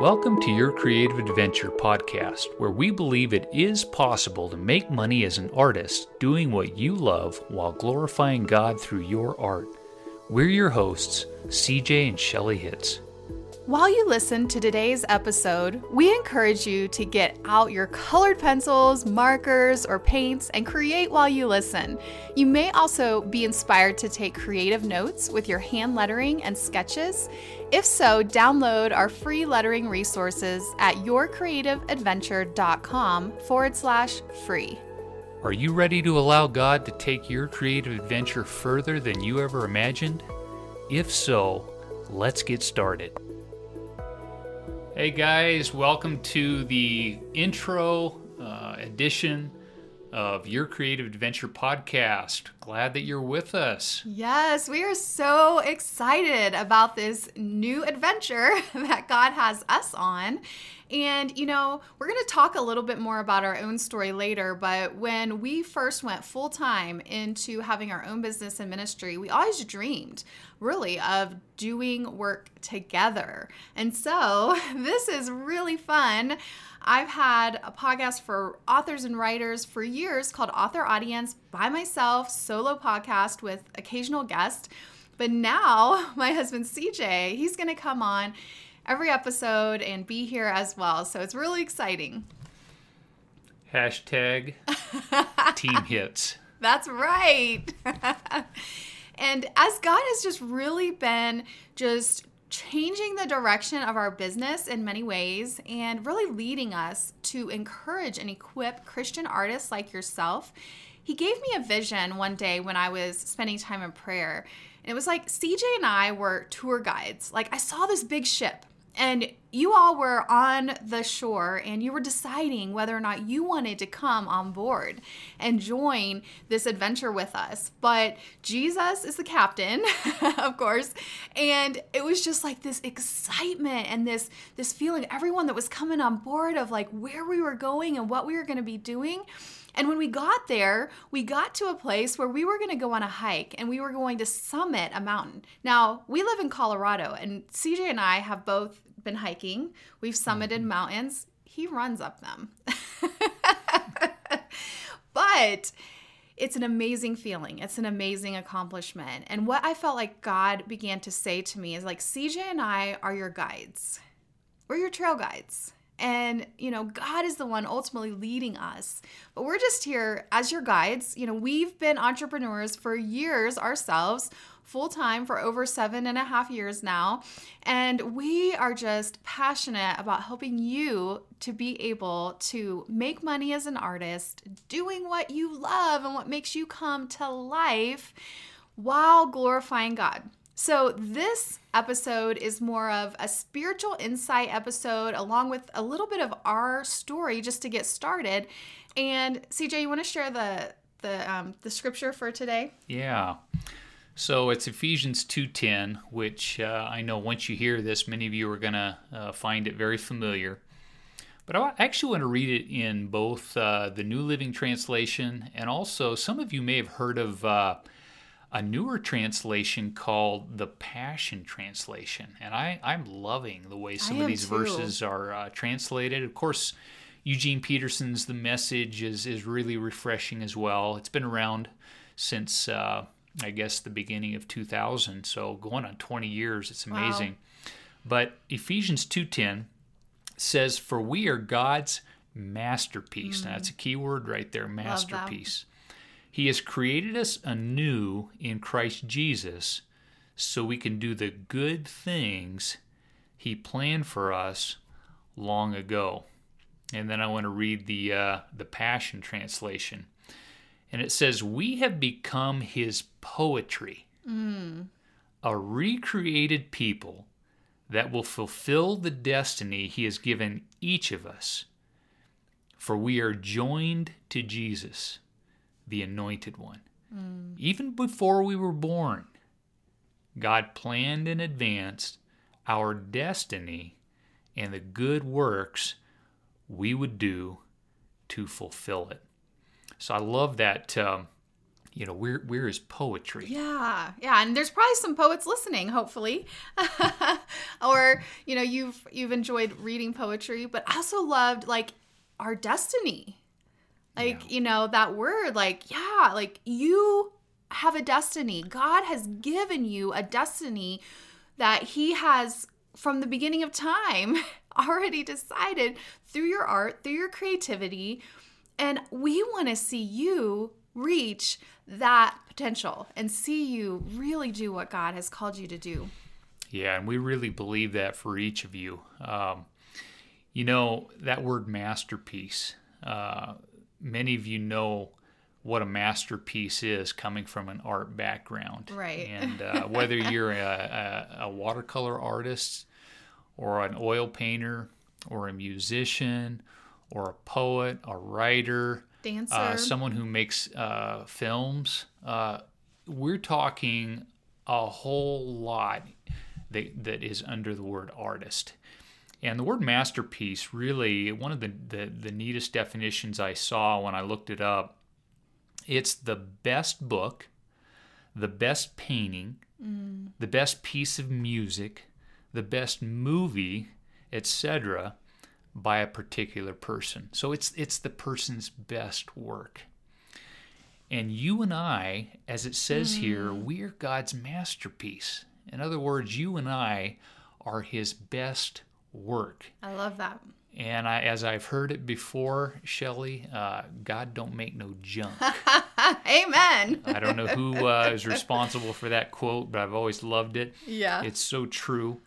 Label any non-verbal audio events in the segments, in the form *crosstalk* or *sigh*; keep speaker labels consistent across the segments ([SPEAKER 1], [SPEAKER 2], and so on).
[SPEAKER 1] Welcome to Your Creative Adventure podcast, where we believe it is possible to make money as an artist doing what you love while glorifying God through your art. We're your hosts, CJ and Shelly Hitz.
[SPEAKER 2] While you listen to today's episode, we encourage you to get out your colored pencils, markers, or paints and create while you listen. You may also be inspired to take creative notes with your hand lettering and sketches. If so, download our free lettering resources at yourcreativeadventure.com forward slash free.
[SPEAKER 1] Are you ready to allow God to take your creative adventure further than you ever imagined? If so, let's get started. Hey guys, welcome to the intro uh, edition of Your Creative Adventure podcast. Glad that you're with us.
[SPEAKER 2] Yes, we are so excited about this new adventure *laughs* that God has us on. And, you know, we're going to talk a little bit more about our own story later, but when we first went full time into having our own business and ministry, we always dreamed really of doing work together. And so *laughs* this is really fun. I've had a podcast for authors and writers for years called Author Audience by myself, solo podcast with occasional guests. But now *laughs* my husband CJ, he's going to come on every episode and be here as well. So it's really exciting.
[SPEAKER 1] Hashtag *laughs* team Hitz.
[SPEAKER 2] That's right. *laughs* and as God has just really been just changing the direction of our business in many ways and really leading us to encourage and equip Christian artists like yourself. He gave me a vision one day when I was spending time in prayer. And it was like CJ and I were tour guides. Like I saw this big ship and you all were on the shore and you were deciding whether or not you wanted to come on board and join this adventure with us. But Jesus is the captain, *laughs* of course, and it was just like this excitement and this this feeling everyone that was coming on board of like where we were going and what we were going to be doing. And when we got there, we got to a place where we were going to go on a hike and we were going to summit a mountain. Now, we live in Colorado, and CJ and I have both been hiking, we've summited mm-hmm. mountains. He runs up them. *laughs* but it's an amazing feeling. It's an amazing accomplishment. And what I felt like God began to say to me is like, CJ and I are your guides. We're your trail guides. And, you know, God is the one ultimately leading us. But we're just here as your guides. You know, we've been entrepreneurs for years ourselves full time for over seven and a half years now. And we are just passionate about helping you to be able to make money as an artist, doing what you love and what makes you come to life while glorifying God. So, this episode is more of a spiritual insight episode, along with a little bit of our story just to get started. And CJ, you want to share the the um, the scripture for today?
[SPEAKER 1] Yeah. So it's Ephesians 2:10, which uh, I know once you hear this, many of you are going to uh, find it very familiar. But I actually want to read it in both uh, the New Living Translation and also some of you may have heard of uh, a newer translation called the Passion Translation. And I, I'm loving the way some of these too. verses are uh, translated. Of course, Eugene Peterson's The Message is, is really refreshing as well. It's been around since uh, I guess the beginning of 2000. So going on 20 years, it's amazing. Wow. But Ephesians 2:10 says, "For we are God's masterpiece." Mm. Now that's a key word right there, masterpiece. He has created us anew in Christ Jesus so we can do the good things he planned for us long ago. And then I want to read the uh, the Passion translation and it says, We have become his poetry, mm. a recreated people that will fulfill the destiny he has given each of us. For we are joined to Jesus, the Anointed One. Mm. Even before we were born, God planned in advance our destiny and the good works we would do to fulfill it. So I love that um, you know, we're we're poetry.
[SPEAKER 2] Yeah, yeah, and there's probably some poets listening, hopefully, *laughs* or you know, you've you've enjoyed reading poetry, but I also loved like our destiny, like
[SPEAKER 1] Yeah.
[SPEAKER 2] you know that word, like yeah, like you have a destiny. God has given you a destiny that He has from the beginning of time *laughs* already decided through your art, through your creativity, and we want to see you reach that potential and see you really do what God has called you to do.
[SPEAKER 1] Yeah, and we really believe that for each of you. Um, you know, that word masterpiece, uh, many of you know what a masterpiece is coming from an art background.
[SPEAKER 2] Right.
[SPEAKER 1] And uh, *laughs* whether you're a, a, a watercolor artist or an oil painter or a musician or a poet, a writer,
[SPEAKER 2] Dancer.
[SPEAKER 1] uh, someone who makes uh, films. Uh, we're talking a whole lot that, that is under the word artist. And the word masterpiece really, one of the, the, the neatest definitions I saw when I looked it up, it's the best book, the best painting, mm. the best piece of music, the best movie, etc by a particular person. So it's it's the person's best work. And you and I, as it says here, mm. we are God's masterpiece. In other words, you and I are his best work.
[SPEAKER 2] I love that.
[SPEAKER 1] And I, as I've heard it before, Shelley, uh, God don't make no junk. *laughs*
[SPEAKER 2] Amen.
[SPEAKER 1] I don't know who uh, is responsible for that quote, but I've always loved it.
[SPEAKER 2] Yeah.
[SPEAKER 1] It's so true.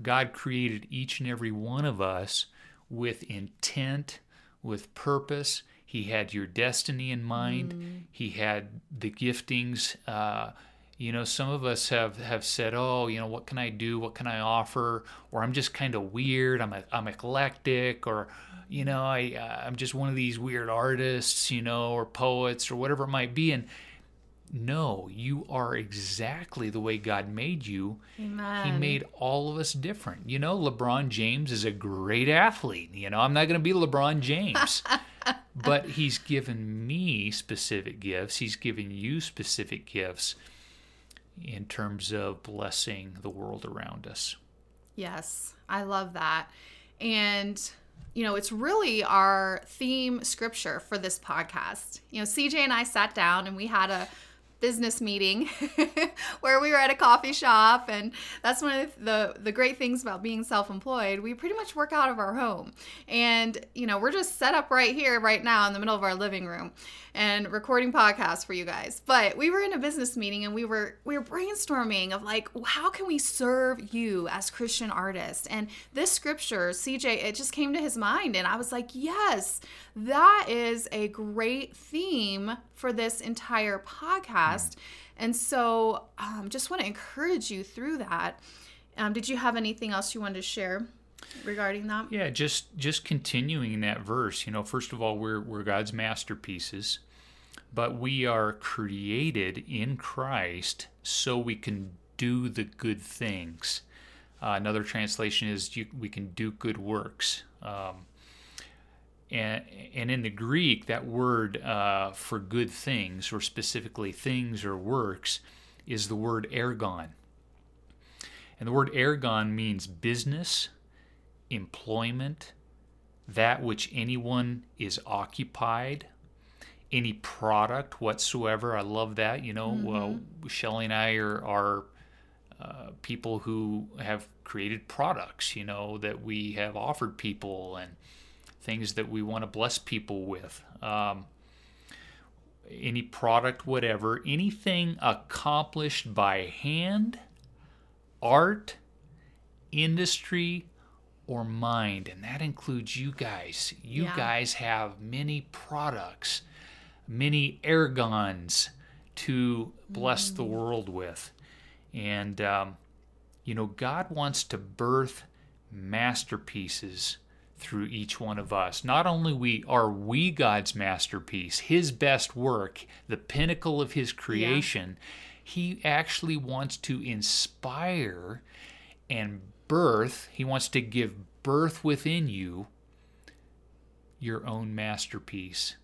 [SPEAKER 1] God created each and every one of us with intent, with purpose. He had your destiny in mind. He had the giftings. Uh, you know, some of us have, have said, "Oh, you know, what can I do? What can I offer?" Or I'm just kind of weird. I'm a, I'm eclectic, or you know, I uh, I'm just one of these weird artists, you know, or poets, or whatever it might be. And no, you are exactly the way God made you.
[SPEAKER 2] Amen.
[SPEAKER 1] He made all of us different. You know, LeBron James is a great athlete. You know, I'm not going to be LeBron James. *laughs* but he's given me specific gifts. He's given you specific gifts in terms of blessing the world around us.
[SPEAKER 2] Yes, I love that. And, you know, it's really our theme scripture for this podcast. You know, CJ and I sat down and we had a business meeting *laughs* where we were at a coffee shop and that's one of the the great things about being self-employed. We pretty much work out of our home. And you know we're just set up right here right now in the middle of our living room and recording podcasts for you guys. But we were in a business meeting and we were we were brainstorming of like how can we serve you as christian artists? And this scripture cj it just came to his mind and i was like yes that is a great theme for this entire podcast and so um, just want to encourage you through that um, did you have anything else you wanted to share regarding that
[SPEAKER 1] Yeah, just just continuing that verse, you know, first of all, we're we're God's masterpieces, but we are created in Christ so we can do the good things. Uh, another translation is you, we can do good works. Um, and, and in the Greek, that word uh, for good things, or specifically things or works, is the word ergon. And the word ergon means business, employment, that which anyone is occupied, any product whatsoever. I love that. You know, well, Shelly and I are, are uh, people who have created products, you know, that we have offered people and things that we want to bless people with. Um, any product, whatever, anything accomplished by hand, art, industry, or mind. And that includes you guys. You
[SPEAKER 2] Yeah.
[SPEAKER 1] guys have many products, many air ergons to bless the world with. And, um, you know, God wants to birth masterpieces through each one of us. Not only we are we God's masterpiece, his best work, the pinnacle of his creation, he actually wants to inspire and birth, he wants to give birth within you your own masterpiece.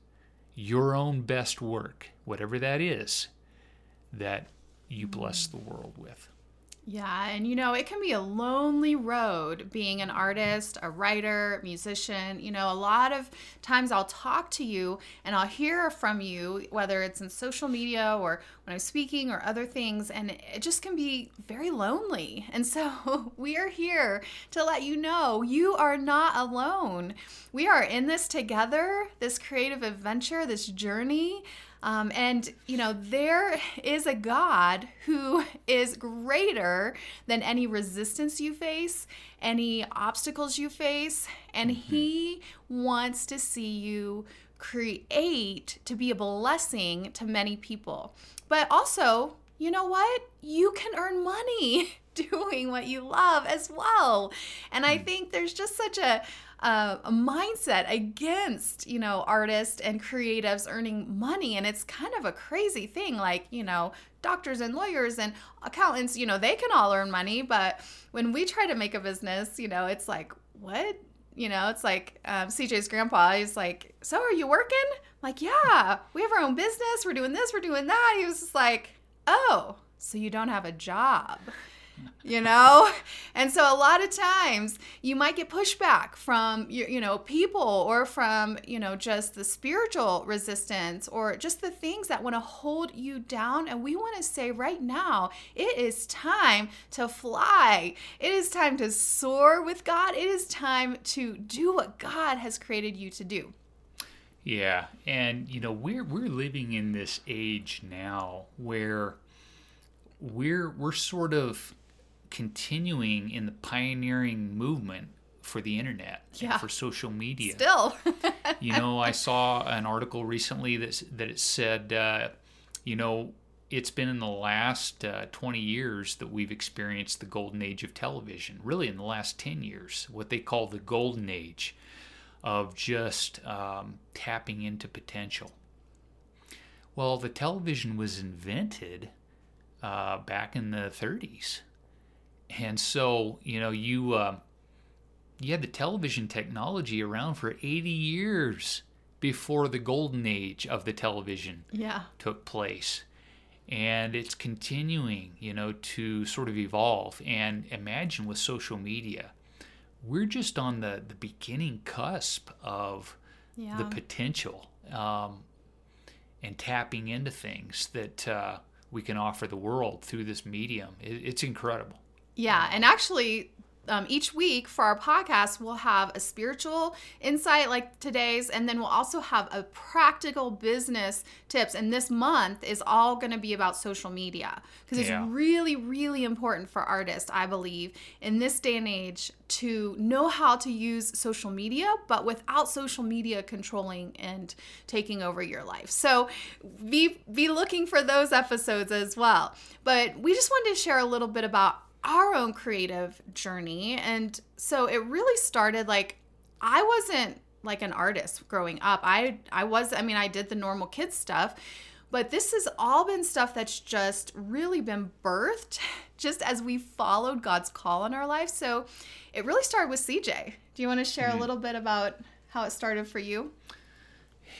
[SPEAKER 1] your own best work, whatever that is, that you bless mm. the world with.
[SPEAKER 2] Yeah, and you know, it can be a lonely road being an artist, a writer, musician. You know, a lot of times I'll talk to you and I'll hear from you, whether it's in social media or when I'm speaking or other things, and it just can be very lonely. *laughs* And so we are here to let you know you are not alone. We are in this together, this creative adventure, this journey. Um, and, you know, there is a God who is greater than any resistance you face, any obstacles you face, and mm-hmm. He wants to see you create to be a blessing to many people. But also, you know what? You can earn money *laughs* doing what you love as well. And I mm. think there's just such a uh, a mindset against you know artists and creatives earning money. And it's kind of a crazy thing like you know doctors and lawyers and accountants you know they can all earn money. But when we try to make a business you know it's like what? You know it's like um, cj's grandpa he's like so are you working? Like yeah we have our own business. We're doing this we're doing that. He was just like oh so you don't have a job you know? *laughs* And so a lot of times you might get pushback from you know people or from you know just the spiritual resistance or just the things that want to hold you down. And we want to say right now it is time to fly. It is time to soar with god. It is time to do what god has created you to do.
[SPEAKER 1] Yeah and you know we're we're living in this age now where we're we're sort of continuing in the pioneering movement for the internet
[SPEAKER 2] yeah.
[SPEAKER 1] for social media.
[SPEAKER 2] Still, *laughs*
[SPEAKER 1] you know, I saw an article recently that that it said, uh, you know, it's been in the last uh, 20 years that we've experienced the golden age of television. Really, in the last 10 years, what they call the golden age of just um, tapping into potential. Well, the television was invented uh, back in the 30s and so you know you uh, you had the television technology around for 80 years before the golden age of the television
[SPEAKER 2] yeah.
[SPEAKER 1] took place and it's continuing you know to sort of evolve and imagine with social media we're just on the the beginning cusp of yeah. the potential um, and tapping into things that uh, we can offer the world through this medium it, it's incredible
[SPEAKER 2] yeah, and actually, um, each week for our podcast, we'll have a spiritual insight like today's, and then we'll also have a practical business tips. And this month is all going to be about social media because yeah. it's really, really important for artists, I believe, in this day and age to know how to use social media, but without social media controlling and taking over your life. So be be looking for those episodes as well. But we just wanted to share a little bit about our own creative journey. And so it really started like I wasn't like an artist growing up. I I was I mean I did the normal kids stuff, but this has all been stuff that's just really been birthed *laughs* just as we followed God's call in our life. So it really started with CJ. Do you want to share mm-hmm. a little bit about how it started for you?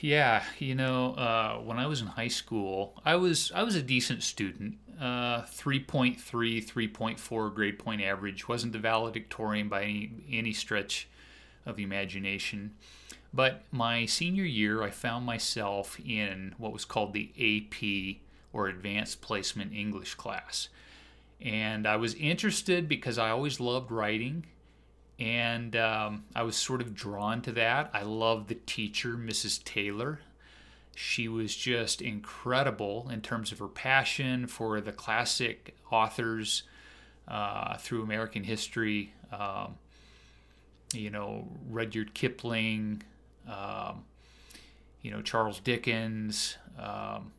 [SPEAKER 1] Yeah, you know, uh, when I was in high school, I was I was a decent student uh, 3.3, 3.4 grade point average. Wasn't the valedictorian by any, any stretch of the imagination. But my senior year, I found myself in what was called the AP or Advanced Placement English class. And I was interested because I always loved writing. And um, I was sort of drawn to that. I loved the teacher, Mrs. Taylor. She was just incredible in terms of her passion for the classic authors uh, through American history. Um, you know, Rudyard Kipling, um, you know, Charles Dickens, um,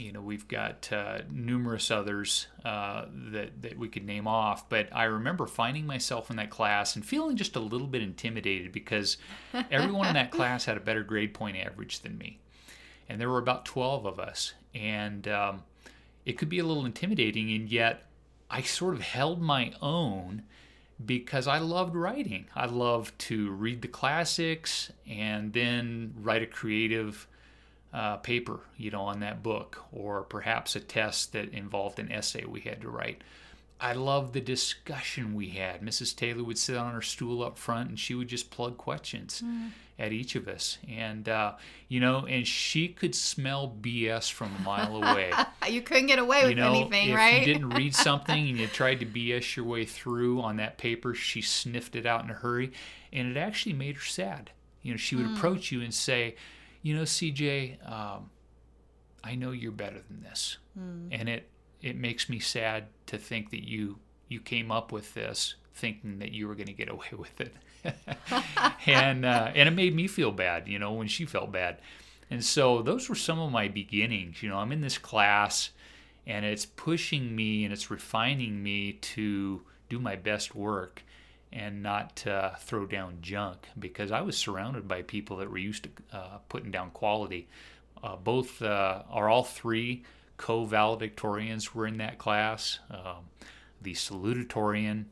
[SPEAKER 1] you know, we've got uh, numerous others uh, that, that we could name off. But I remember finding myself in that class and feeling just a little bit intimidated because everyone in that *laughs* class had a better grade point average than me. And there were about 12 of us. And um, it could be a little intimidating, and yet I sort of held my own because I loved writing. I loved to read the classics and then write a creative uh, paper, you know, on that book, or perhaps a test that involved an essay we had to write. I loved the discussion we had. Mrs. Taylor would sit on her stool up front and she would just plug questions mm. at each of us. And, uh, you know, and she could smell BS from a mile away. *laughs*
[SPEAKER 2] you couldn't get away with
[SPEAKER 1] know,
[SPEAKER 2] anything,
[SPEAKER 1] if
[SPEAKER 2] right?
[SPEAKER 1] If you didn't read *laughs* something and you tried to BS your way through on that paper, she sniffed it out in a hurry. And it actually made her sad. You know, she would mm. approach you and say, you know, CJ, um, I know you're better than this. Mm. And it, it makes me sad to think that you you came up with this thinking that you were going to get *laughs* away with it *laughs* and uh, and it made me feel bad you know when she felt bad and so those were some of my beginnings you know i'm in this class and it's pushing me and it's refining me to do my best work and not uh, throw down junk because I was surrounded by people that were used to uh, putting down quality. Uh, both uh, are all three co valedictorians were in that class, um, the salutatorian,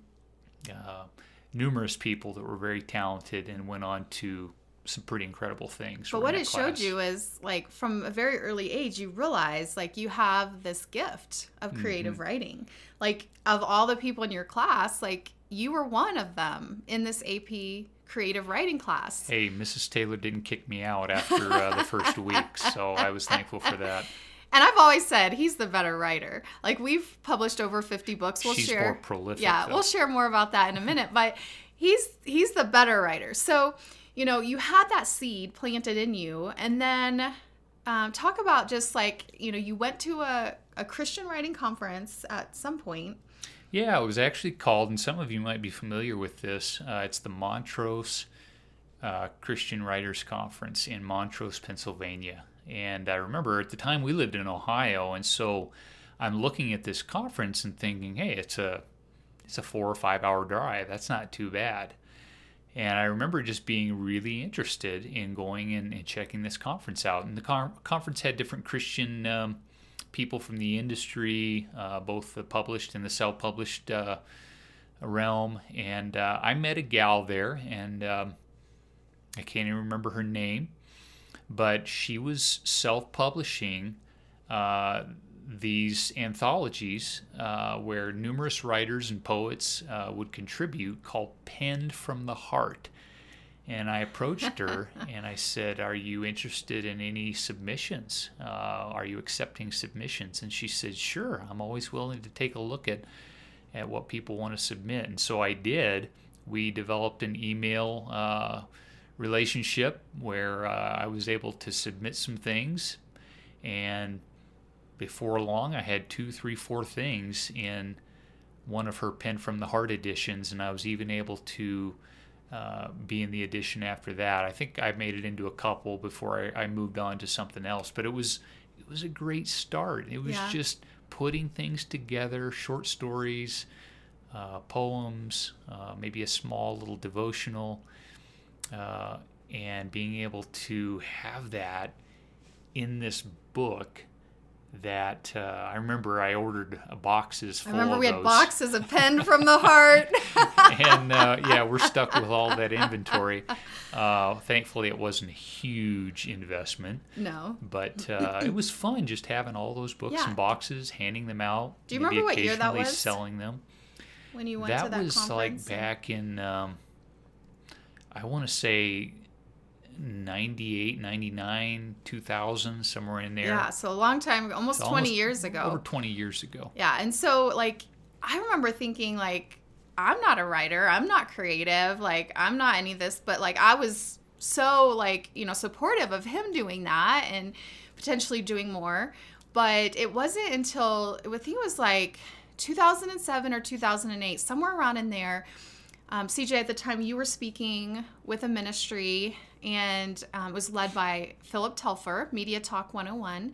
[SPEAKER 1] uh, numerous people that were very talented and went on to some pretty incredible things.
[SPEAKER 2] But what it class. showed you is like from a very early age, you realize like you have this gift of creative mm-hmm. writing. Like of all the people in your class, like you were one of them in this AP creative writing class.
[SPEAKER 1] Hey, Mrs. Taylor didn't kick me out after uh, the first *laughs* week, so I was thankful for that.
[SPEAKER 2] And I've always said he's the better writer. Like we've published over 50 books. We'll
[SPEAKER 1] She's
[SPEAKER 2] share
[SPEAKER 1] more prolific.
[SPEAKER 2] Yeah,
[SPEAKER 1] though.
[SPEAKER 2] we'll share more about that in a minute, but he's he's the better writer. So, you know, you had that seed planted in you and then um, talk about just like, you know, you went to a, a Christian writing conference at some point.
[SPEAKER 1] Yeah, it was actually called, and some of you might be familiar with this. Uh, it's the Montrose uh, Christian Writers Conference in Montrose, Pennsylvania. And I remember at the time we lived in Ohio, and so I'm looking at this conference and thinking, hey, it's a it's a four or five hour drive. That's not too bad. And I remember just being really interested in going and, and checking this conference out. And the con- conference had different Christian um, people from the industry, uh, both the published and the self published uh, realm. And uh, I met a gal there, and um, I can't even remember her name, but she was self publishing uh, these anthologies uh, where numerous writers and poets would contribute called Penned from the Heart. And I approached her *laughs* and I said, Are you interested in any submissions? Uh, are you accepting submissions? And she said, Sure, I'm always willing to take a look at, at what people want to submit. And so I did. We developed an email uh, relationship where uh, I was able to submit some things. And before long, I had two, three, four things in one of her Penned from the Heart editions, and I was even able to uh, be in the edition after that. I think I made it into a couple before I, I moved on to something else, but it was it was a great start. It was yeah. just putting things together, short stories, uh, poems, uh, maybe a small little devotional, uh, and being able to have that in this book that uh, I remember I ordered boxes full
[SPEAKER 2] I remember we
[SPEAKER 1] those.
[SPEAKER 2] had boxes of penned from the heart. *laughs*
[SPEAKER 1] and uh, yeah, we're stuck with all that inventory. Uh, thankfully, it wasn't a huge investment.
[SPEAKER 2] No.
[SPEAKER 1] But uh, it was fun just having all those books
[SPEAKER 2] Yeah.
[SPEAKER 1] and boxes, handing them out.
[SPEAKER 2] Do you remember what year that was?
[SPEAKER 1] Selling them.
[SPEAKER 2] when you went
[SPEAKER 1] that
[SPEAKER 2] to that
[SPEAKER 1] was
[SPEAKER 2] conference.
[SPEAKER 1] like back in, um, I want to say 98, 99, 2000, somewhere in there.
[SPEAKER 2] Yeah, so a long time, almost
[SPEAKER 1] It's
[SPEAKER 2] 20
[SPEAKER 1] almost
[SPEAKER 2] years ago.
[SPEAKER 1] Over 20 years ago.
[SPEAKER 2] Yeah, and so like I remember thinking like I'm not a writer, I'm not creative, like I'm not any of this, but like I was so like, you know, supportive of him doing that and potentially doing more. But it wasn't until I think it was like 2007 or 2008, somewhere around in there. Um, CJ, at the time you were speaking with a ministry and um, was led by Philip Telfer, Media Talk 101.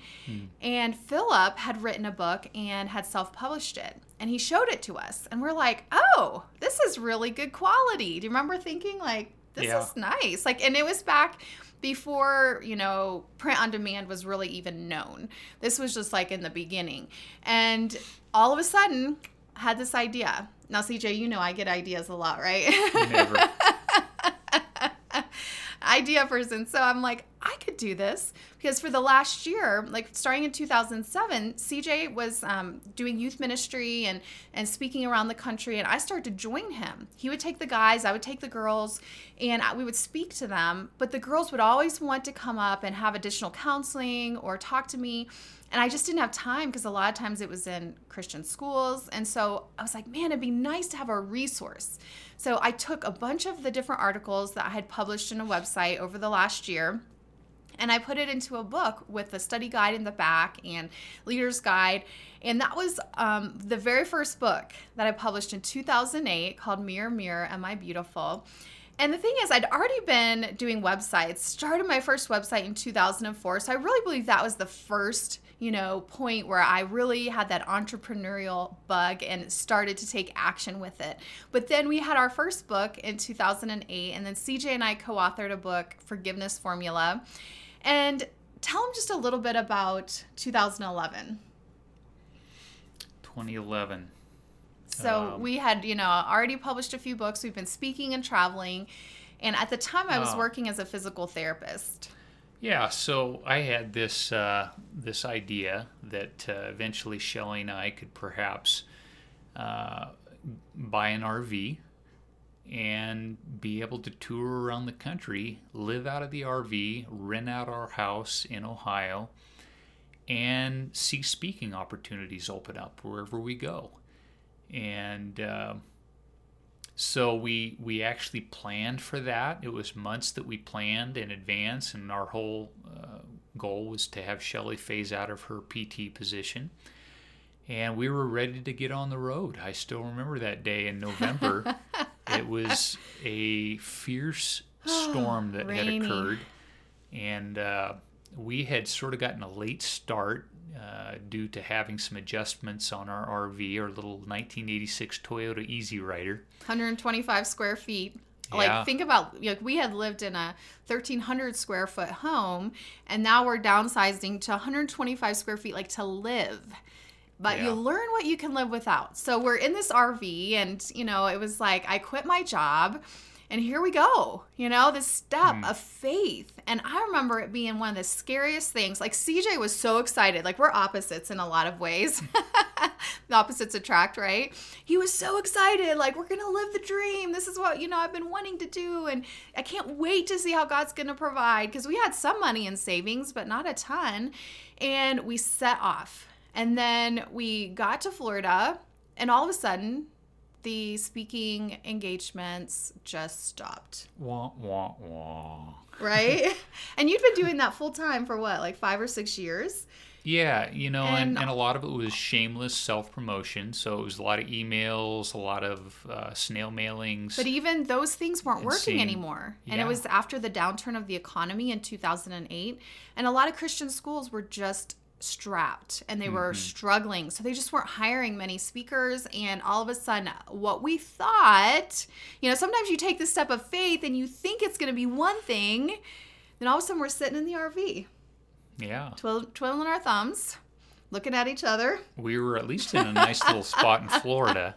[SPEAKER 2] And Philip had written a book and had self published it. And he showed it to us. And we're like, oh, this is really good quality. Do you remember thinking, like, this
[SPEAKER 1] Yeah.
[SPEAKER 2] is nice? Like, and it was back before, you know, print on demand was really even known. This was just like in the beginning. And all of a sudden, I had this idea. Now, CJ, you know I get ideas a lot, right?
[SPEAKER 1] Never. *laughs*
[SPEAKER 2] idea person. So I'm like, I could do this because for the last year, like starting in 2007, CJ was um, doing youth ministry and and speaking around the country, and I started to join him. He would take the guys, I would take the girls, and I, we would speak to them. But the girls would always want to come up and have additional counseling or talk to me. And I just didn't have time because a lot of times it was in Christian schools. And so I was like, man, it'd be nice to have a resource. So I took a bunch of the different articles that I had published in a website over the last year and I put it into a book with a study guide in the back and leader's guide. And that was um, the very first book that I published in 2008 called Mirror, Mirror, Am I Beautiful? And the thing is, I'd already been doing websites, started my first website in 2004. So I really believe that was the first you know, point where I really had that entrepreneurial bug and started to take action with it. But then we had our first book in 2008, and then CJ and I co authored a book, Forgiveness Formula. And tell them just a little bit about 2011.
[SPEAKER 1] 2011.
[SPEAKER 2] So
[SPEAKER 1] Um,
[SPEAKER 2] we had, you know, already published a few books. We've been speaking and traveling. And at the time, I was
[SPEAKER 1] Oh.
[SPEAKER 2] working as a physical therapist.
[SPEAKER 1] Yeah, so I had this uh, this idea that uh, eventually Shelley and I could perhaps uh, buy an RV and be able to tour around the country, live out of the RV, rent out our house in Ohio, and see speaking opportunities open up wherever we go. And uh, so we we actually planned for that. It was months that we planned in advance, and our whole uh, goal was to have Shelley phase out of her PT position. And we were ready to get on the road. I still remember that day in November. *laughs* it was a fierce *gasps* storm that had occurred, and uh, we had sort of gotten a late start uh, due to having some adjustments on our RV, our little 1986 Toyota Easy Rider.
[SPEAKER 2] 125 square feet.
[SPEAKER 1] Yeah.
[SPEAKER 2] Like think about like we had lived in a 1300 square foot home and now we're downsizing to 125 square feet like to live. But
[SPEAKER 1] Yeah.
[SPEAKER 2] you learn what you can live without. So we're in this RV and you know it was like I quit my job and here we go. You know, this step hmm. of faith. And I remember it being one of the scariest things. Like CJ was so excited. Like we're opposites in a lot of ways. *laughs* the opposites attract, right? He was so excited. Like we're going to live the dream. This is what, you know, I've been wanting to do and I can't wait to see how God's going to provide because we had some money in savings, but not a ton. And we set off. And then we got to Florida and all of a sudden the speaking engagements just stopped,
[SPEAKER 1] Wah, wah, wah.
[SPEAKER 2] right? *laughs* *laughs* and you'd been doing that full time for what, like five or six years?
[SPEAKER 1] Yeah, you know, and,
[SPEAKER 2] And-
[SPEAKER 1] and, a lot of it was shameless self promotion. So it was a lot of emails, a lot of uh, snail mailings.
[SPEAKER 2] But even those things weren't
[SPEAKER 1] And
[SPEAKER 2] working anymore. And it was after the downturn of the economy in 2008. And a lot of Christian schools were just strapped and they
[SPEAKER 1] Mm-hmm.
[SPEAKER 2] were struggling. So they just weren't hiring many speakers. And all of a sudden, what we thought, you know, sometimes you take the step of faith and you think it's going to be one thing. Then all of a sudden, we're sitting in the RV,
[SPEAKER 1] yeah,
[SPEAKER 2] twiddle, twiddling our thumbs, looking at each other.
[SPEAKER 1] we were at least in a nice little spot in *laughs* Florida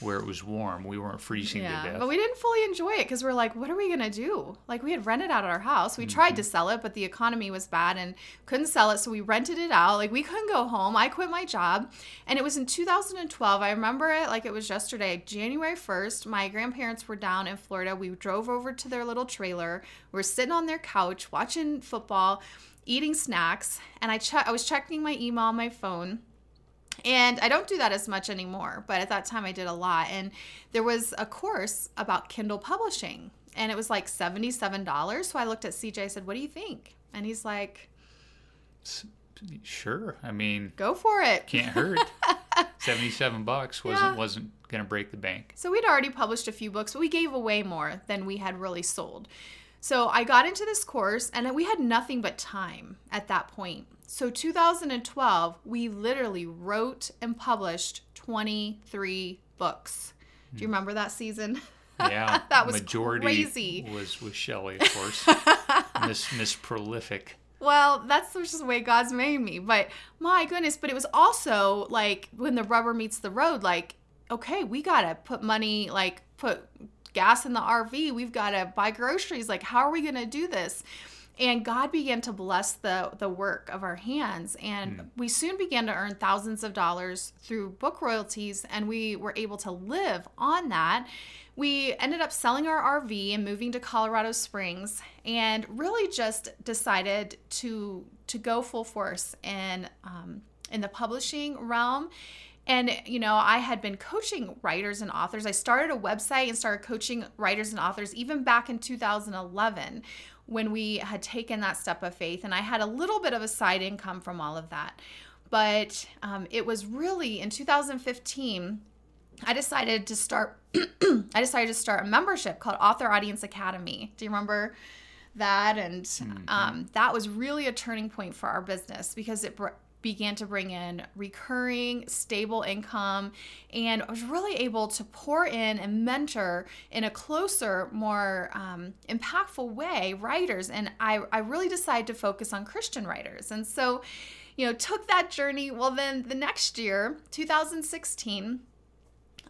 [SPEAKER 1] where it was warm. We weren't freezing to
[SPEAKER 2] Yeah,
[SPEAKER 1] death.
[SPEAKER 2] but we didn't fully enjoy it because we're like, what are we gonna do? Like we had rented out our house. We tried to mm-hmm. sell it, but the economy was bad and couldn't sell it, so we rented it out. Like we couldn't go home. I quit my job, and it was in 2012. I remember it like it was yesterday, January 1st. My grandparents were down in Florida. We drove over to their little trailer. We are sitting on their couch watching football, eating snacks, and I che- I was checking my email on my phone. And I don't do that as much anymore, but at that time I did a lot. And there was a course about Kindle publishing, and it was like $77. So I looked at CJ, I said, What do you think? And he's like,
[SPEAKER 1] Sure. I mean,
[SPEAKER 2] Go for it.
[SPEAKER 1] can't hurt. *laughs* 77 bucks wasn't
[SPEAKER 2] Yeah.
[SPEAKER 1] wasn't going to break the bank.
[SPEAKER 2] So we'd already published a few books, but we gave away more than we had really sold. So I got into this course and we had nothing but time at that point. So 2012, we literally wrote and published 23 books. Do you hmm. remember that season?
[SPEAKER 1] Yeah. *laughs*
[SPEAKER 2] That was
[SPEAKER 1] majority
[SPEAKER 2] crazy.
[SPEAKER 1] was was Shelley, of course. *laughs* Miss Miss Prolific.
[SPEAKER 2] Well, that's just the way God's made me. But my goodness, but it was also like when the rubber meets the road, like okay, we got to put money, like put gas in the RV. We've got to buy groceries. Like, how are we going to do this? And God began to bless the the work of our hands and mm. we soon began to earn thousands of dollars through book royalties and we were able to live on that we ended up selling our RV and moving to Colorado Springs and really just decided to to go full force in um, in the publishing realm and, you know, I had been coaching writers and authors. I started a website and started coaching writers and authors even back in 2011 when we had taken that step of faith. And I had a little bit of a side income from all of that. But um, it was really in 2015, I decided to start. *clears throat* I decided to start a membership called Author Audience Academy. Do you remember that? And mm-hmm. um, that was really a turning point for our business because it br- began to bring in recurring, stable income, and I was really able to pour in and mentor in a closer, more um, impactful way writers. And I, I really decided to focus on Christian writers. And so, you know, took that journey. Well, then the next year, 2016,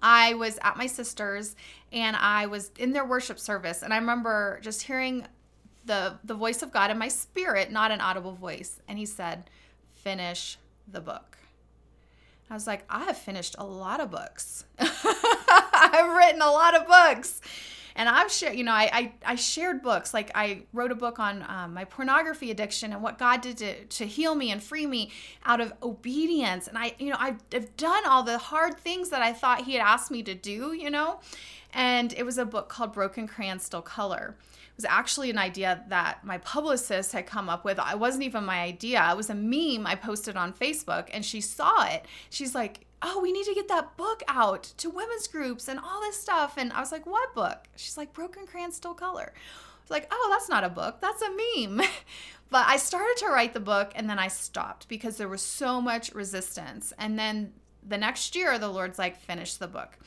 [SPEAKER 2] I was at my sister's and I was in their worship service. And I remember just hearing the, the voice of God in my spirit, not an audible voice. And he said, finish the book. I was like, I have finished a lot of books. *laughs* I've written a lot of books. And I've shared, you know, I, I, I, shared books. Like I wrote a book on um, my pornography addiction and what God did to, to heal me and free me out of obedience. And I, you know, I've, I've done all the hard things that I thought He had asked me to do, you know. And it was a book called Broken Crayon Still Color was actually an idea that my publicist had come up with. It wasn't even my idea. It was a meme I posted on Facebook and she saw it. She's like, "Oh, we need to get that book out to women's groups and all this stuff." And I was like, "What book?" She's like, "Broken Crayon Still Color." I was like, "Oh, that's not a book. That's a meme." *laughs* but I started to write the book and then I stopped because there was so much resistance. And then the next year the Lord's like, "Finish the book."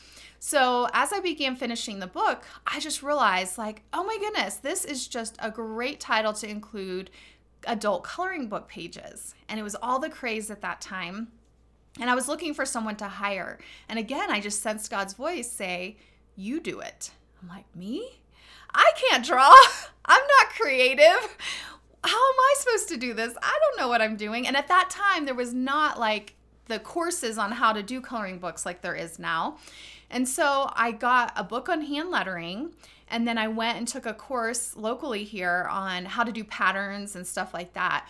[SPEAKER 2] So as I began finishing the book, I just realized, like, oh my goodness, this is just a great title to include adult coloring book pages. And it was all the craze at that time. And I was looking for someone to hire. And again, I just sensed God's voice say, You do it. I'm like, Me? I can't draw. *laughs* I'm not creative. How am I supposed to do this? I don't know what I'm doing. And at that time, there was not like the courses on how to do coloring books like there is now. And so I got a book on hand lettering and then I went and took a course locally here on how to do patterns and stuff like that.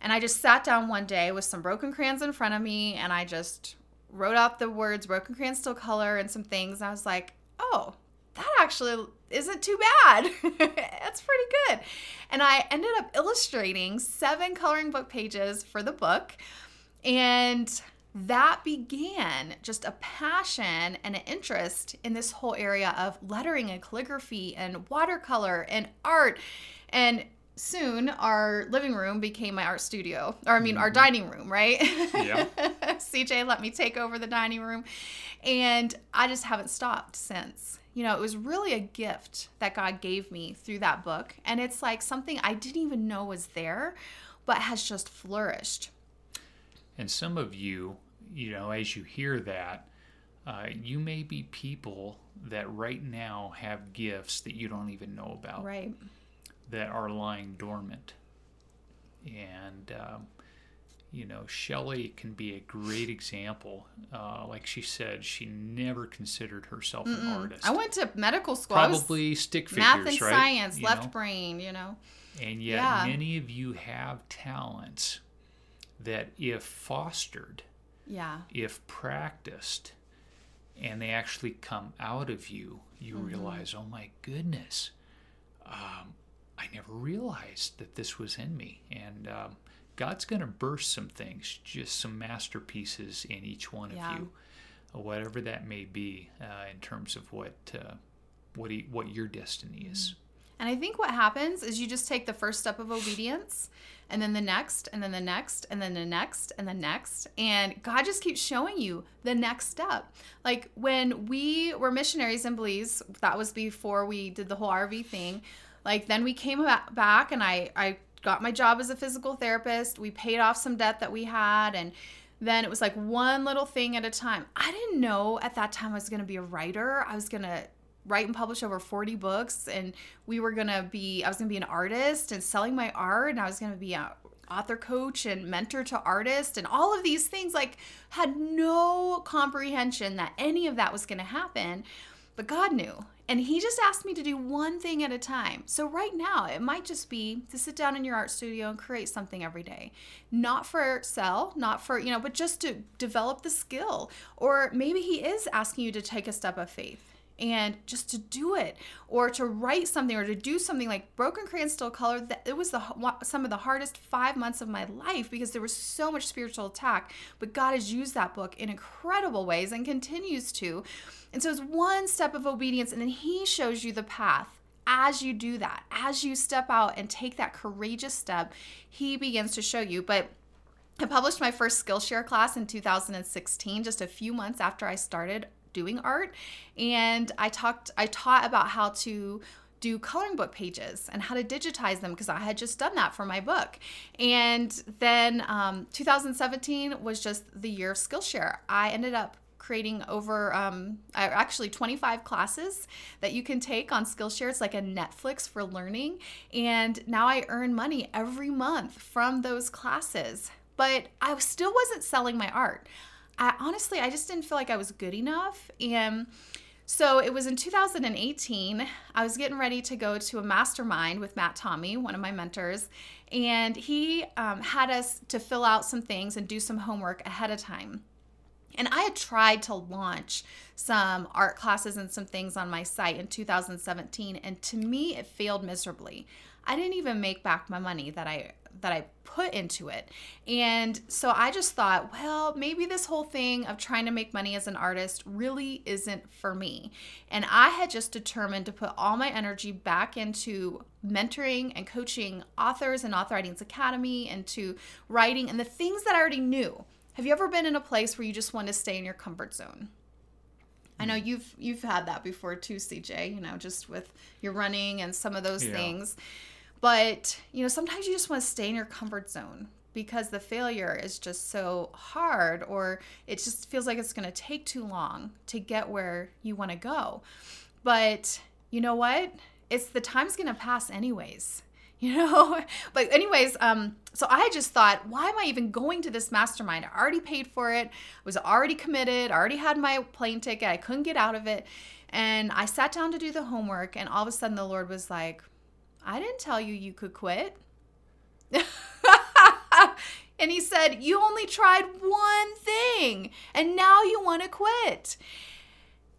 [SPEAKER 2] And I just sat down one day with some broken crayons in front of me and I just wrote out the words broken crayon still color and some things. And I was like, oh, that actually isn't too bad. *laughs* That's pretty good. And I ended up illustrating seven coloring book pages for the book. And that began just a passion and an interest in this whole area of lettering and calligraphy and watercolor and art. And soon our living room became my art studio, or I mean, mm-hmm. our dining room, right? Yeah. *laughs* CJ let me take over the dining room. And I just haven't stopped since. You know, it was really a gift that God gave me through that book. And it's like something I didn't even know was there, but has just flourished.
[SPEAKER 1] And some of you you know, as you hear that, uh, you may be people that right now have gifts that you don't even know about.
[SPEAKER 2] Right.
[SPEAKER 1] That are lying dormant. And, um, you know, Shelley can be a great example. Uh, like she said, she never considered herself Mm-mm. an artist.
[SPEAKER 2] I went to medical school.
[SPEAKER 1] Probably stick figures,
[SPEAKER 2] math and
[SPEAKER 1] right?
[SPEAKER 2] science, you left know? brain, you know.
[SPEAKER 1] And yet, yeah. many of you have talents that, if fostered,
[SPEAKER 2] yeah.
[SPEAKER 1] If practiced and they actually come out of you, you mm-hmm. realize, oh my goodness, um, I never realized that this was in me. And um, God's going to burst some things, just some masterpieces in each one of you, whatever that may be, uh, in terms of what uh, what he, what your destiny is.
[SPEAKER 2] And I think what happens is you just take the first step of obedience and then the next and then the next and then the next and the next and God just keeps showing you the next step. Like when we were missionaries in Belize, that was before we did the whole RV thing. Like then we came back and I I got my job as a physical therapist. We paid off some debt that we had and then it was like one little thing at a time. I didn't know at that time I was going to be a writer. I was going to write and publish over 40 books and we were going to be I was going to be an artist and selling my art and I was going to be a author coach and mentor to artists and all of these things like had no comprehension that any of that was going to happen but God knew and he just asked me to do one thing at a time. So, right now, it might just be to sit down in your art studio and create something every day. Not for sell, not for, you know, but just to develop the skill. Or maybe he is asking you to take a step of faith and just to do it or to write something or to do something like broken crayon still color that it was the some of the hardest five months of my life because there was so much spiritual attack. But god has used that book in incredible ways and continues to. And so it's one step of obedience and then he shows you the path. As you do that as you step out and take that courageous step he begins to show you. But I published my first Skillshare class in 2016, just a few months after I started doing art and i talked i taught about how to do coloring book pages and how to digitize them because I had just done that for my book. And then um, 2017 was just the year of Skillshare. I ended up creating over um, actually 25 classes that you can take on Skillshare. It's like a Netflix for learning. And now I earn money every month from those classes. But I still wasn't selling my art. I honestly, I just didn't feel like I was good enough. And so it was in 2018. I was getting ready to go to a mastermind with Matt Tommey, one of my mentors, and he um, had us to fill out some things and do some homework ahead of time. And I had tried to launch some art classes and some things on my site in 2017, and to me, it failed miserably. I didn't even make back my money that I that I put into it. And so I just thought, well, maybe this whole thing of trying to make money as an artist really isn't for me. And I had just determined to put all my energy back into mentoring and coaching authors and Author Writings Academy and to writing and the things that I already knew. Have you ever been in a place where you just want to stay in your comfort zone? I know mm. you've you've had that before too, CJ, you know, just with your running and some of those yeah. things. But, you know, sometimes you just want to stay in your comfort zone because the failure is just so hard or it just feels like it's going to take too long to get where you want to go. But you know what? It's the time's going to pass anyways. *laughs* You know, but anyways, um, so I just thought, why am I even going to this mastermind? I already paid for it, was already committed, already had my plane ticket, I couldn't get out of it. And I sat down to do the homework, and all of a sudden the Lord was like, I didn't tell you you could quit. *laughs* and he said, You only tried one thing and now you want to quit.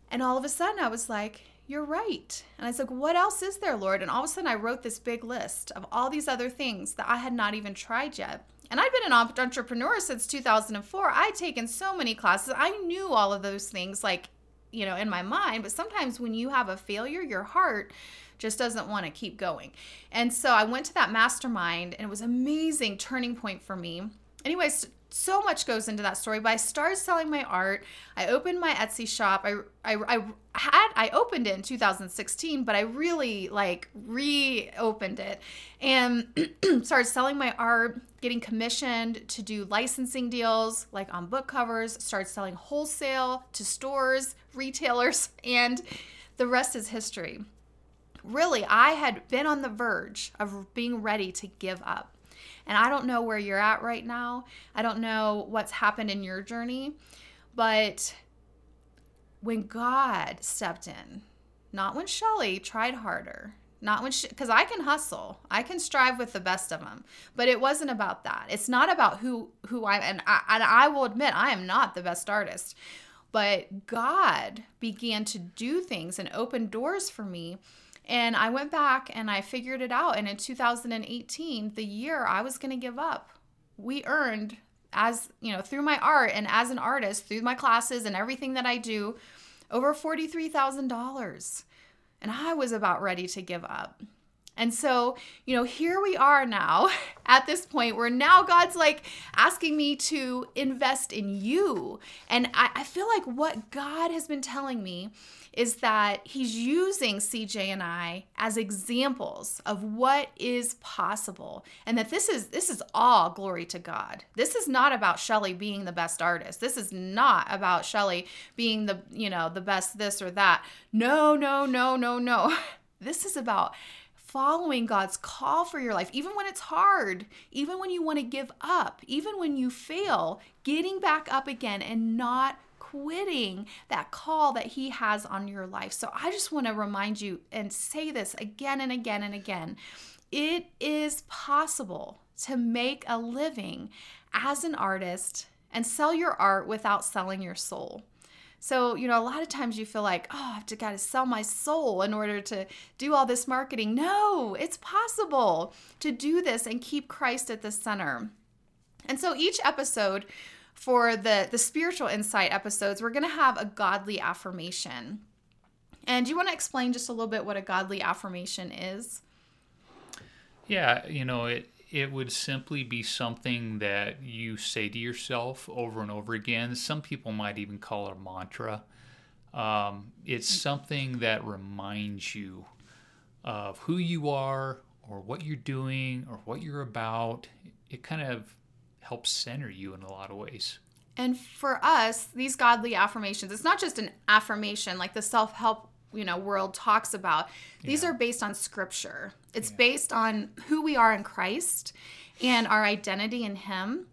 [SPEAKER 2] And all of a sudden I was like, You're right. And I said, What else is there, Lord? And all of a sudden I wrote this big list of all these other things that I had not even tried yet. And I'd been an entrepreneur since 2004. I'd taken so many classes. I knew all of those things, like, you know, in my mind. But sometimes when you have a failure, your heart just doesn't want to keep going. And so I went to that mastermind and it was amazing turning point for me. Anyways, so much goes into that story, but I started selling my art. I opened my Etsy shop. I, I, I had, I opened it in 2016, but I really like reopened it and *clears throat* started selling my art, getting commissioned to do licensing deals like on book covers, started selling wholesale to stores, retailers, *laughs* and the rest is history really, I had been on the verge of being ready to give up. And I don't know where you're at right now. I don't know what's happened in your journey. But when God stepped in, not when Shelley tried harder, not when because I can hustle, I can strive with the best of them, but it wasn't about that. It's not about who who I and I, and I will admit I am not the best artist, but God began to do things and open doors for me and I went back and I figured it out. And in 2018, the year I was going to give up, we earned as, you know, through my art and as an artist, through my classes and everything that I do, over $43,000. And I was about ready to give up. And so, you know, here we are now *laughs* at this point where now God's like asking me to invest in you. And I, I, feel like what God has been telling me is that He's using CJ and I as examples of what is possible. And that this is this is all glory to God. This is not about Shelley being the best artist. This is not about Shelley being the, you know, the best this or that. No, no, no, no, no. *laughs* This is about following God's call for your life, even when it's hard, even when you want to give up, even when you fail, getting back up again and not quitting that call that He has on your life. So I just want to remind you and say this again and again and again. It is possible to make a living as an artist and sell your art without selling your soul. So, you know, a lot of times you feel like, oh, I've to got to sell my soul in order to do all this marketing. No, it's possible to do this and keep Christ at the center. And so each episode for the, the spiritual insight episodes, we're going to have a godly affirmation. And do you want to explain just a little bit what a godly affirmation is?
[SPEAKER 1] Yeah, you know, it it would simply be something that you say to yourself over and over again. Some people might even call it a mantra. Um, it's something that reminds you of who you are or what you're doing or what you're about. It kind of helps center you in a lot of ways.
[SPEAKER 2] And for us, these godly affirmations, it's not just an affirmation like the self help you know world talks about these yeah. are based on scripture it's yeah. based on who we are in christ and our identity in him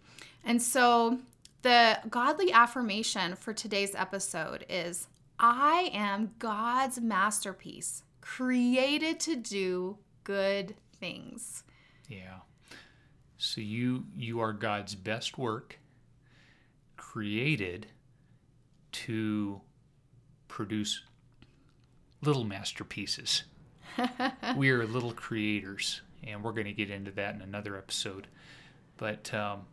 [SPEAKER 2] and so the godly affirmation for today's episode is i am god's masterpiece created to do good things
[SPEAKER 1] yeah so you you are god's best work created to produce little masterpieces. *laughs* we are little creators, and we're going to get into that in another episode. But um,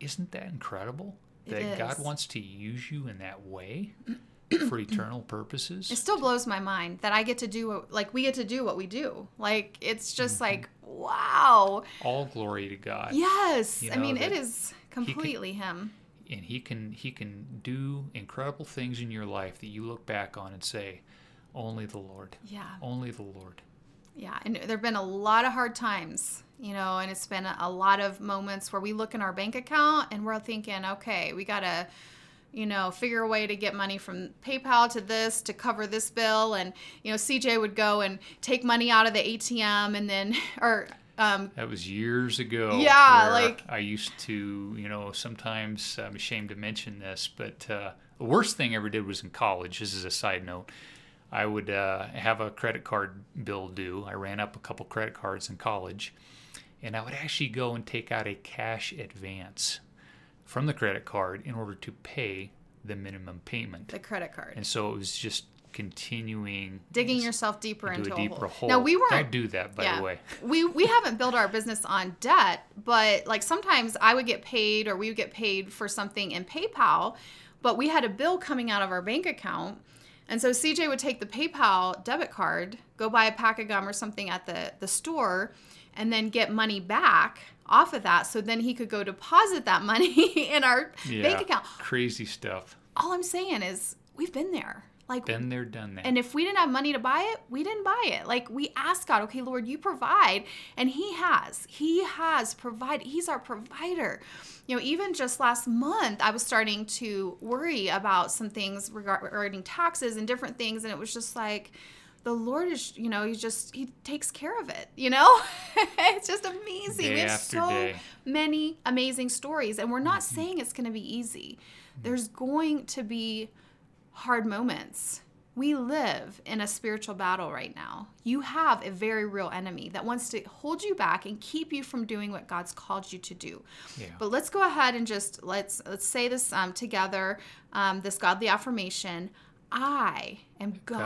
[SPEAKER 1] isn't that incredible that God wants to use you in that way *clears throat* for eternal purposes?
[SPEAKER 2] It still blows my mind that I get to do what, like we get to do what we do. Like it's just mm-hmm. like wow.
[SPEAKER 1] All glory to God.
[SPEAKER 2] Yes, you know, I mean it is completely
[SPEAKER 1] can,
[SPEAKER 2] Him.
[SPEAKER 1] And He can He can do incredible things in your life that you look back on and say only the Lord.
[SPEAKER 2] Yeah.
[SPEAKER 1] Only the Lord.
[SPEAKER 2] Yeah. And there have been a lot of hard times, you know, and it's been a lot of moments where we look in our bank account and we're thinking, okay, we got to, you know, figure a way to get money from PayPal to this to cover this bill. And, you know, CJ would go and take money out of the ATM and then, *laughs* or, um,
[SPEAKER 1] that was years ago.
[SPEAKER 2] Yeah, like
[SPEAKER 1] I used to, you know, sometimes I'm ashamed to mention this, but uh, the worst thing I ever did was in college. This is a side note. I would uh, have a credit card bill due. I ran up a couple credit cards in college, and I would actually go and take out a cash advance from the credit card in order to pay the minimum payment.
[SPEAKER 2] The credit card.
[SPEAKER 1] And so it was just continuing
[SPEAKER 2] digging yourself deeper into,
[SPEAKER 1] into a deeper
[SPEAKER 2] hole. Now we weren't
[SPEAKER 1] don't do that by yeah, the way. *laughs*
[SPEAKER 2] we we haven't built our business on debt, but like sometimes I would get paid or we would get paid for something in PayPal, but we had a bill coming out of our bank account and so CJ would take the PayPal debit card, go buy a pack of gum or something at the, the store, and then get money back off of that. So then he could go deposit that money *laughs* in our yeah, bank account.
[SPEAKER 1] Crazy stuff.
[SPEAKER 2] All I'm saying is we've been there. Like
[SPEAKER 1] been there, done that.
[SPEAKER 2] And if we didn't have money to buy it, we didn't buy it. Like we asked God, okay, Lord, you provide, and He has. He has provided. He's our provider. You know, even just last month, I was starting to worry about some things regarding taxes and different things, and it was just like the Lord is, you know, He just He takes care of it. You know, *laughs* it's just amazing.
[SPEAKER 1] Day
[SPEAKER 2] we have so
[SPEAKER 1] day.
[SPEAKER 2] many amazing stories, and we're not mm-hmm. saying it's going to be easy. There's going to be hard moments. We live in a spiritual battle right now. You have a very real enemy that wants to hold you back and keep you from doing what God's called you to do. Yeah. But let's go ahead and just let's let's say this um, together. Um, this godly affirmation: I am God's,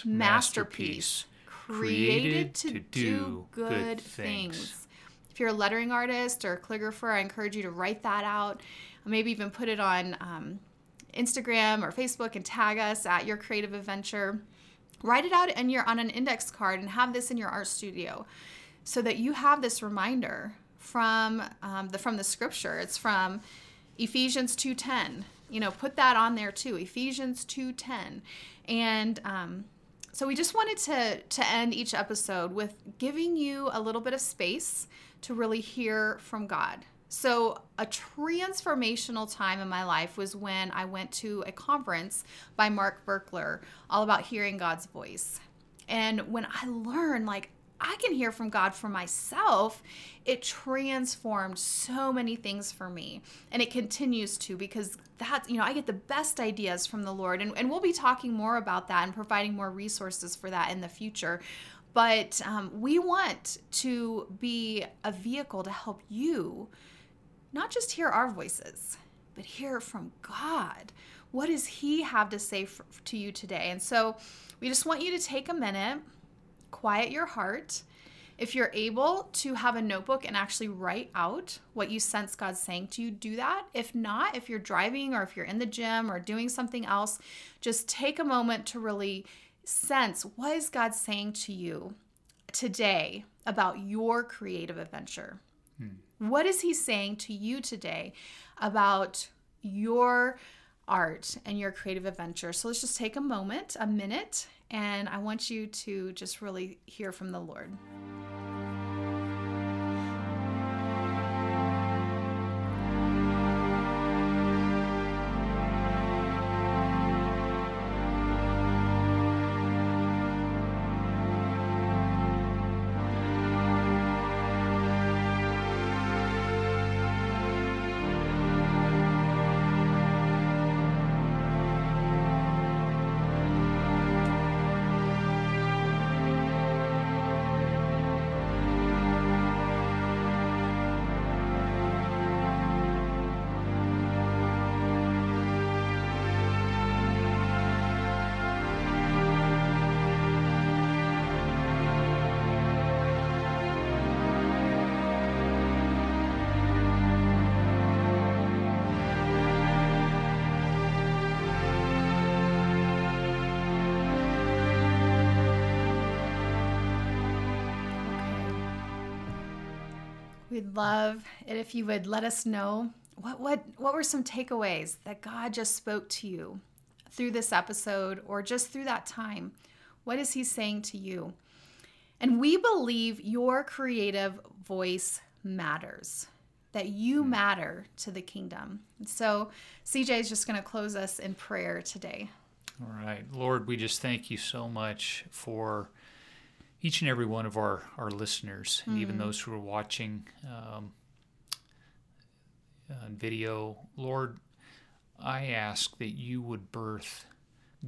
[SPEAKER 2] God's masterpiece, created, to, to do good, good things. things. If you're a lettering artist or a calligrapher, I encourage you to write that out. Maybe even put it on um, Instagram or Facebook and tag us at Your Creative Adventure. Write it out and you're on an index card and have this in your art studio, so that you have this reminder from um, the from the scripture. It's from Ephesians two ten. You know, put that on there too. Ephesians two ten, and um, so we just wanted to to end each episode with giving you a little bit of space to really hear from God. So, a transformational time in my life was when I went to a conference by Mark Virkler all about hearing God's voice. And when I learned, like, I can hear from God for myself, it transformed so many things for me. And it continues to because that's, you know, I get the best ideas from the Lord. And, and we'll be talking more about that and providing more resources for that in the future. But um, we want to be a vehicle to help you not just hear our voices, but hear from God. What does He have to say for, to you today? And so we just want you to take a minute quiet your heart. If you're able to have a notebook and actually write out what you sense God's saying to you, do that. If not, if you're driving or if you're in the gym or doing something else, just take a moment to really sense what is God saying to you today about your creative adventure. Hmm. What is He saying to you today about your art and your creative adventure? So let's just take a moment, a minute, and I want you to just really hear from the Lord. We'd love it if you would let us know what what what were some takeaways that God just spoke to you through this episode or just through that time. What is he saying to you? And we believe your creative voice matters. That you hmm. matter to the kingdom. So, CJ is just going to close us in prayer today.
[SPEAKER 1] All right. Lord, we just thank you so much for each and every one of our, our listeners, and even mm. those who are watching um, on video. Lord, I ask that you would birth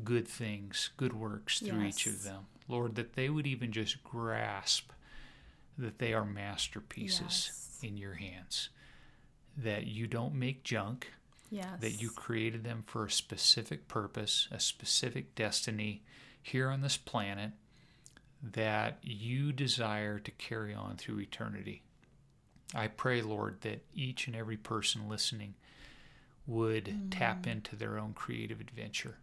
[SPEAKER 1] good things, good works through yes. each of them. Lord, that they would even just grasp that they are masterpieces yes. in your hands, that you don't make junk. Yes. That you created them for a specific purpose, a specific destiny here on this planet, that you desire to carry on through eternity. I pray, Lord, that each and every person listening would mm. tap into their own creative adventure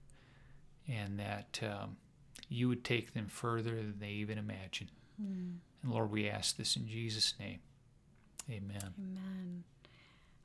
[SPEAKER 1] and that um, you would take them further than they even imagine. Mm. And Lord, we ask this in Jesus' name. Amen.
[SPEAKER 2] Amen.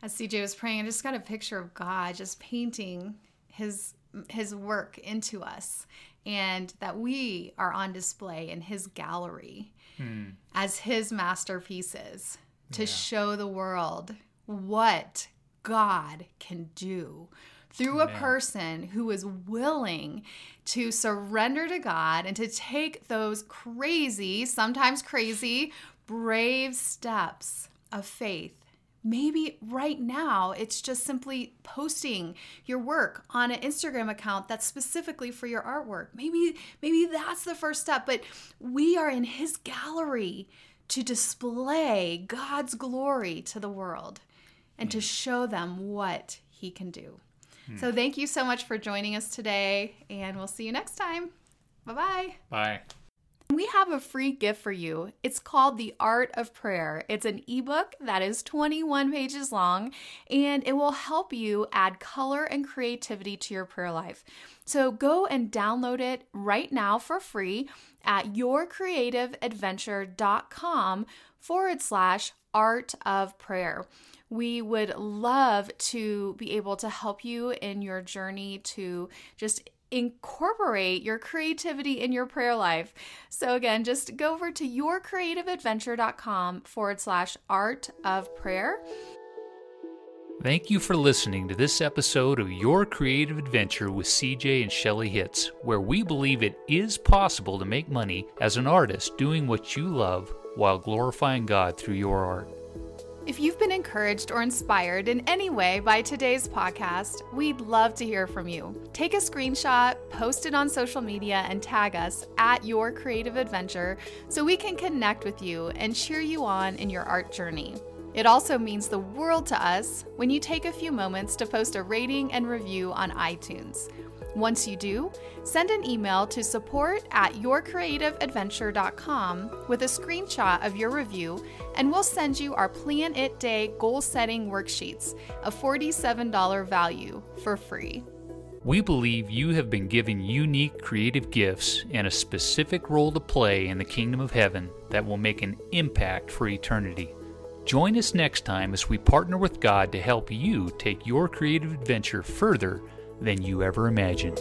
[SPEAKER 2] As CJ was praying, I just got a picture of God just painting his his work into us and that we are on display in his gallery hmm. as his masterpieces to yeah. show the world what God can do through a person who is willing to surrender to God and to take those crazy, sometimes crazy, brave steps of faith Maybe right now it's just simply posting your work on an Instagram account that's specifically for your artwork. Maybe maybe that's the first step, but we are in his gallery to display God's glory to the world and to show them what he can do. Hmm. So thank you so much for joining us today and we'll see you next time. Bye-bye.
[SPEAKER 1] Bye.
[SPEAKER 2] We have a free gift for you. It's called The Art of Prayer. It's an ebook that is 21 pages long and it will help you add color and creativity to your prayer life. So go and download it right now for free at yourcreativeadventure.com forward slash art of prayer. We would love to be able to help you in your journey to just incorporate your creativity in your prayer life. So, again, just go over to yourcreativeadventure.com forward slash art of prayer.
[SPEAKER 1] Thank you for listening to this episode of Your Creative Adventure with CJ and Shelley Hitz, where we believe it is possible to make money as an artist doing what you love while glorifying God through your art.
[SPEAKER 2] If you've been encouraged or inspired in any way by today's podcast, we'd love to hear from you. Take a screenshot, post it on social media, and tag us at Your Creative Adventure so we can connect with you and cheer you on in your art journey. It also means the world to us when you take a few moments to post a rating and review on iTunes. Once you do, send an email to support at yourcreativeadventure.com with a screenshot of your review, and we'll send you our Plan It Day goal setting worksheets, a $47 value, for free.
[SPEAKER 1] We believe you have been given unique creative gifts and a specific role to play in the kingdom of heaven that will make an impact for eternity. Join us next time as we partner with God to help you take your creative adventure further than you ever imagined.